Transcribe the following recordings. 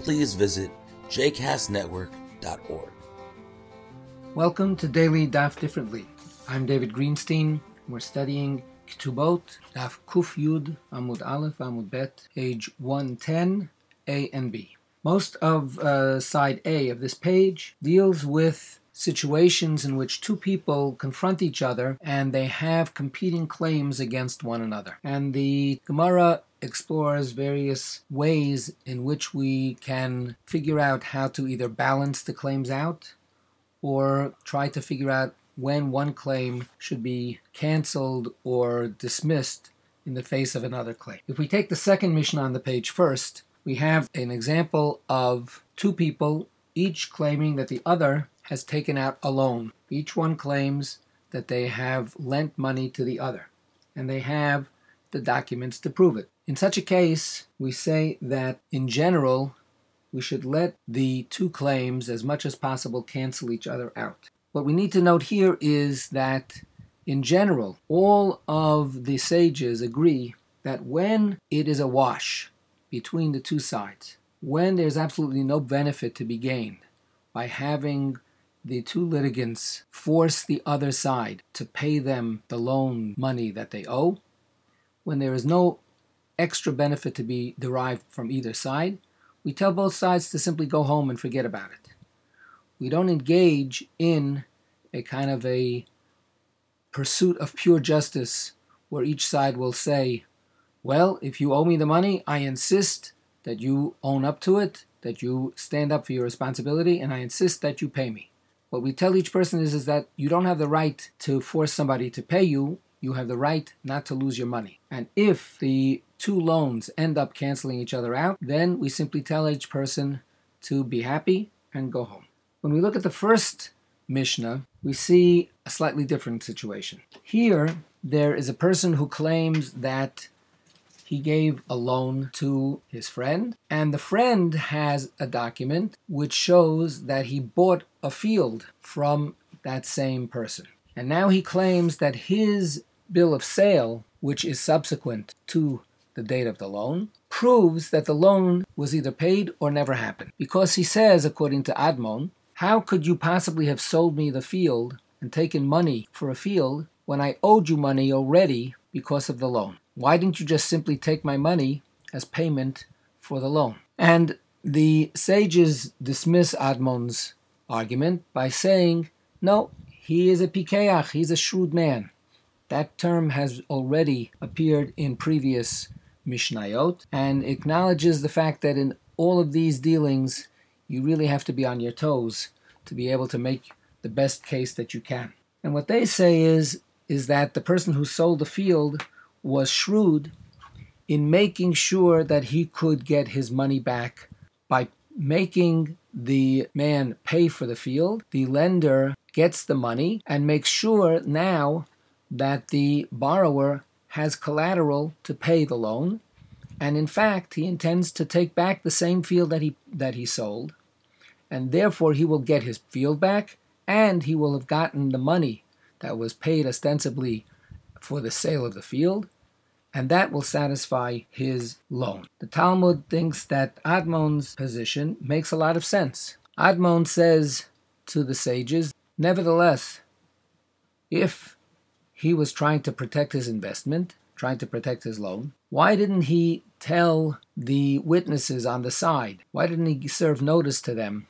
please visit jcastnetwork.org. Welcome to Daily Daf Differently. I'm David Greenstein. We're studying Ketubot, Daf Kuf Yud, Amud Aleph, Amud Bet, page 110, A and B. Most of uh, side A of this page deals with situations in which two people confront each other and they have competing claims against one another. And the Gemara explores various ways in which we can figure out how to either balance the claims out or try to figure out when one claim should be canceled or dismissed in the face of another claim. If we take the second Mishnah on the page first, we have an example of two people, each claiming that the other has taken out a loan. Each one claims that they have lent money to the other, and they have the documents to prove it. In such a case, we say that in general, we should let the two claims as much as possible cancel each other out. What we need to note here is that in general, all of the sages agree that when it is a wash between the two sides, when there's absolutely no benefit to be gained by having the two litigants force the other side to pay them the loan money that they owe, when there is no extra benefit to be derived from either side, we tell both sides to simply go home and forget about it. We don't engage in a kind of a pursuit of pure justice where each side will say, Well, if you owe me the money, I insist that you own up to it, that you stand up for your responsibility, and I insist that you pay me. What we tell each person is, is that you don't have the right to force somebody to pay you, you have the right not to lose your money. And if the two loans end up canceling each other out, then we simply tell each person to be happy and go home. When we look at the first Mishnah, we see a slightly different situation. Here, there is a person who claims that he gave a loan to his friend, and the friend has a document which shows that he bought a field from that same person. And now he claims that his bill of sale, which is subsequent to the date of the loan, proves that the loan was either paid or never happened. Because he says, according to Admon, how could you possibly have sold me the field and taken money for a field when I owed you money already because of the loan? Why didn't you just simply take my money as payment for the loan? And the sages dismiss Admon's argument by saying, no, he is a pikeach, he's a shrewd man. That term has already appeared in previous Mishnayot and acknowledges the fact that in all of these dealings, you really have to be on your toes to be able to make the best case that you can. And what they say is, is that the person who sold the field was shrewd in making sure that he could get his money back by making the man pay for the field. The lender gets the money and makes sure now that the borrower has collateral to pay the loan, and in fact, he intends to take back the same field that he that he sold, and therefore he will get his field back, and he will have gotten the money that was paid ostensibly for the sale of the field, and that will satisfy his loan. The Talmud thinks that Admon's position makes a lot of sense. Admon says to the sages, nevertheless, if he was trying to protect his investment, trying to protect his loan. Why didn't he tell the witnesses on the side? Why didn't he serve notice to them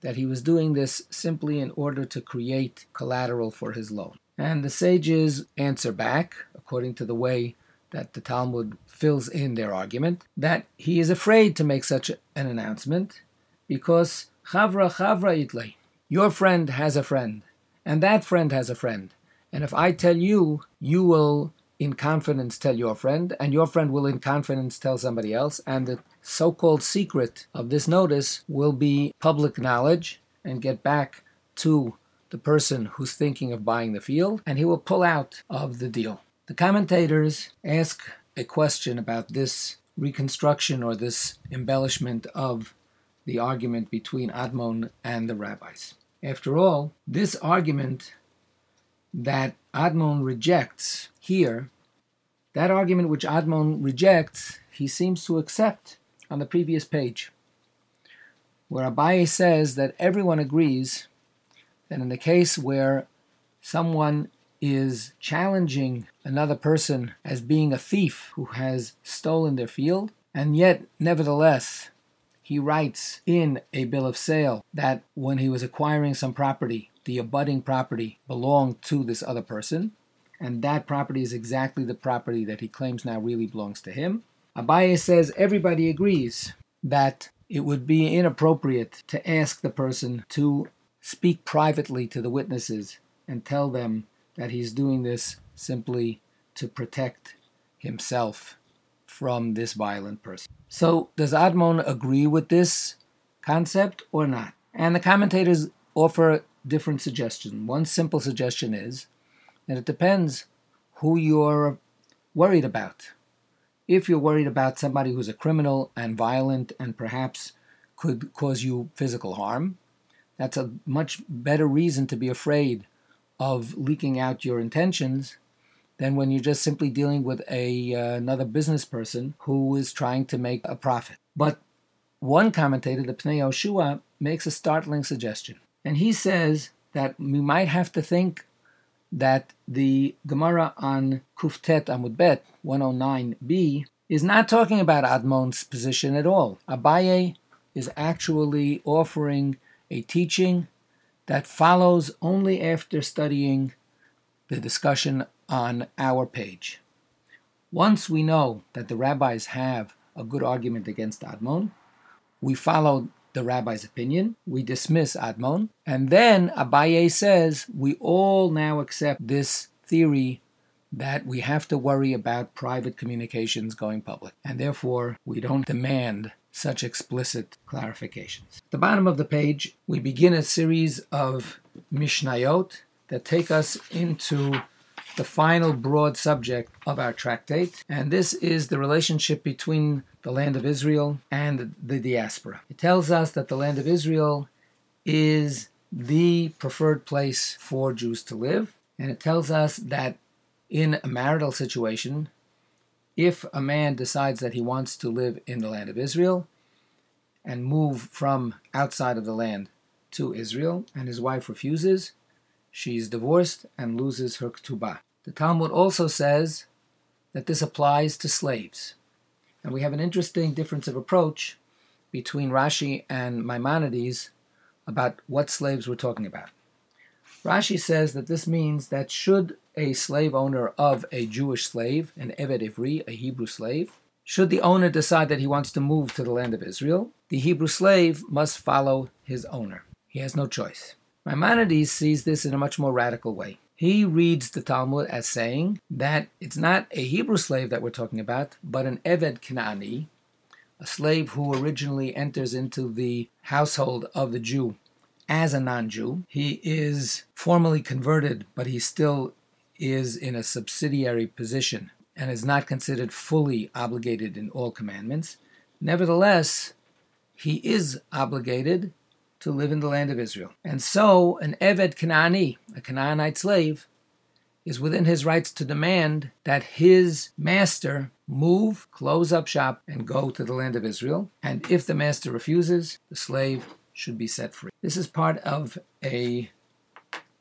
that he was doing this simply in order to create collateral for his loan? And the sages answer back, according to the way that the Talmud fills in their argument, that he is afraid to make such an announcement because chavra chavra itle, your friend has a friend, and that friend has a friend, and if I tell you, you will in confidence tell your friend, and your friend will in confidence tell somebody else, and the so called secret of this notice will be public knowledge and get back to the person who's thinking of buying the field, and he will pull out of the deal. The commentators ask a question about this reconstruction or this embellishment of the argument between Admon and the rabbis. After all, this argument that Admon rejects here, that argument which Admon rejects, he seems to accept on the previous page, where Abaye says that everyone agrees that in the case where someone is challenging another person as being a thief who has stolen their field, and yet, nevertheless, he writes in a bill of sale that when he was acquiring some property, the abutting property belonged to this other person, and that property is exactly the property that he claims now really belongs to him. Abaye says everybody agrees that it would be inappropriate to ask the person to speak privately to the witnesses and tell them that he's doing this simply to protect himself from this violent person. So, does Admon agree with this concept or not? And the commentators offer different suggestions. One simple suggestion is that it depends who you're worried about. If you're worried about somebody who's a criminal and violent and perhaps could cause you physical harm, that's a much better reason to be afraid of leaking out your intentions than when you're just simply dealing with a uh, another business person who is trying to make a profit. But one commentator, the Pnei Yoshua, makes a startling suggestion, and he says that we might have to think that the Gemara on Kuftet Amud Bet 109b is not talking about Admon's position at all. Abaye is actually offering a teaching that follows only after studying the discussion on our page. Once we know that the rabbis have a good argument against Admon, we follow the rabbi's opinion, we dismiss Admon, and then Abaye says we all now accept this theory that we have to worry about private communications going public, and therefore we don't demand such explicit clarifications. At the bottom of the page, we begin a series of Mishnayot that take us into the final broad subject of our tractate, and this is the relationship between the land of Israel and the diaspora. It tells us that the land of Israel is the preferred place for Jews to live, and it tells us that in a marital situation, if a man decides that he wants to live in the land of Israel and move from outside of the land to Israel, and his wife refuses, she is divorced and loses her ketubah. The Talmud also says that this applies to slaves. And we have an interesting difference of approach between Rashi and Maimonides about what slaves we're talking about. Rashi says that this means that should a slave owner of a Jewish slave, an Eved Ivri, a Hebrew slave, should the owner decide that he wants to move to the land of Israel, the Hebrew slave must follow his owner. He has no choice. Maimonides sees this in a much more radical way. He reads the Talmud as saying that it's not a Hebrew slave that we're talking about, but an Eved Kanaani, a slave who originally enters into the household of the Jew as a non Jew. He is formally converted, but he still is in a subsidiary position and is not considered fully obligated in all commandments. Nevertheless, he is obligated to live in the land of Israel. And so, an Eved Canaani, a Canaanite slave, is within his rights to demand that his master move, close up shop, and go to the land of Israel. And if the master refuses, the slave should be set free. This is part of a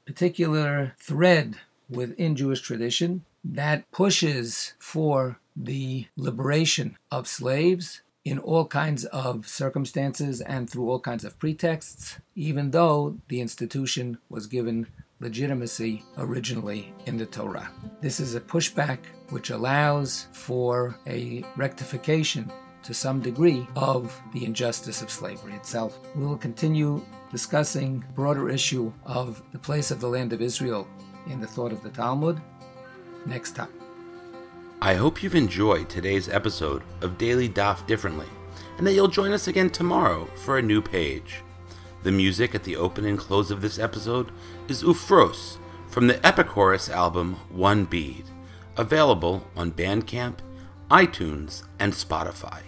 particular thread within Jewish tradition that pushes for the liberation of slaves in all kinds of circumstances and through all kinds of pretexts, even though the institution was given legitimacy originally in the Torah. This is a pushback which allows for a rectification to some degree of the injustice of slavery itself. We will continue discussing broader issue of the place of the land of Israel in the thought of the Talmud next time. I hope you've enjoyed today's episode of Daily Daf Differently, and that you'll join us again tomorrow for a new page. The music at the open and close of this episode is Ufros from the Epichorus album One Bead, available on Bandcamp, iTunes, and Spotify.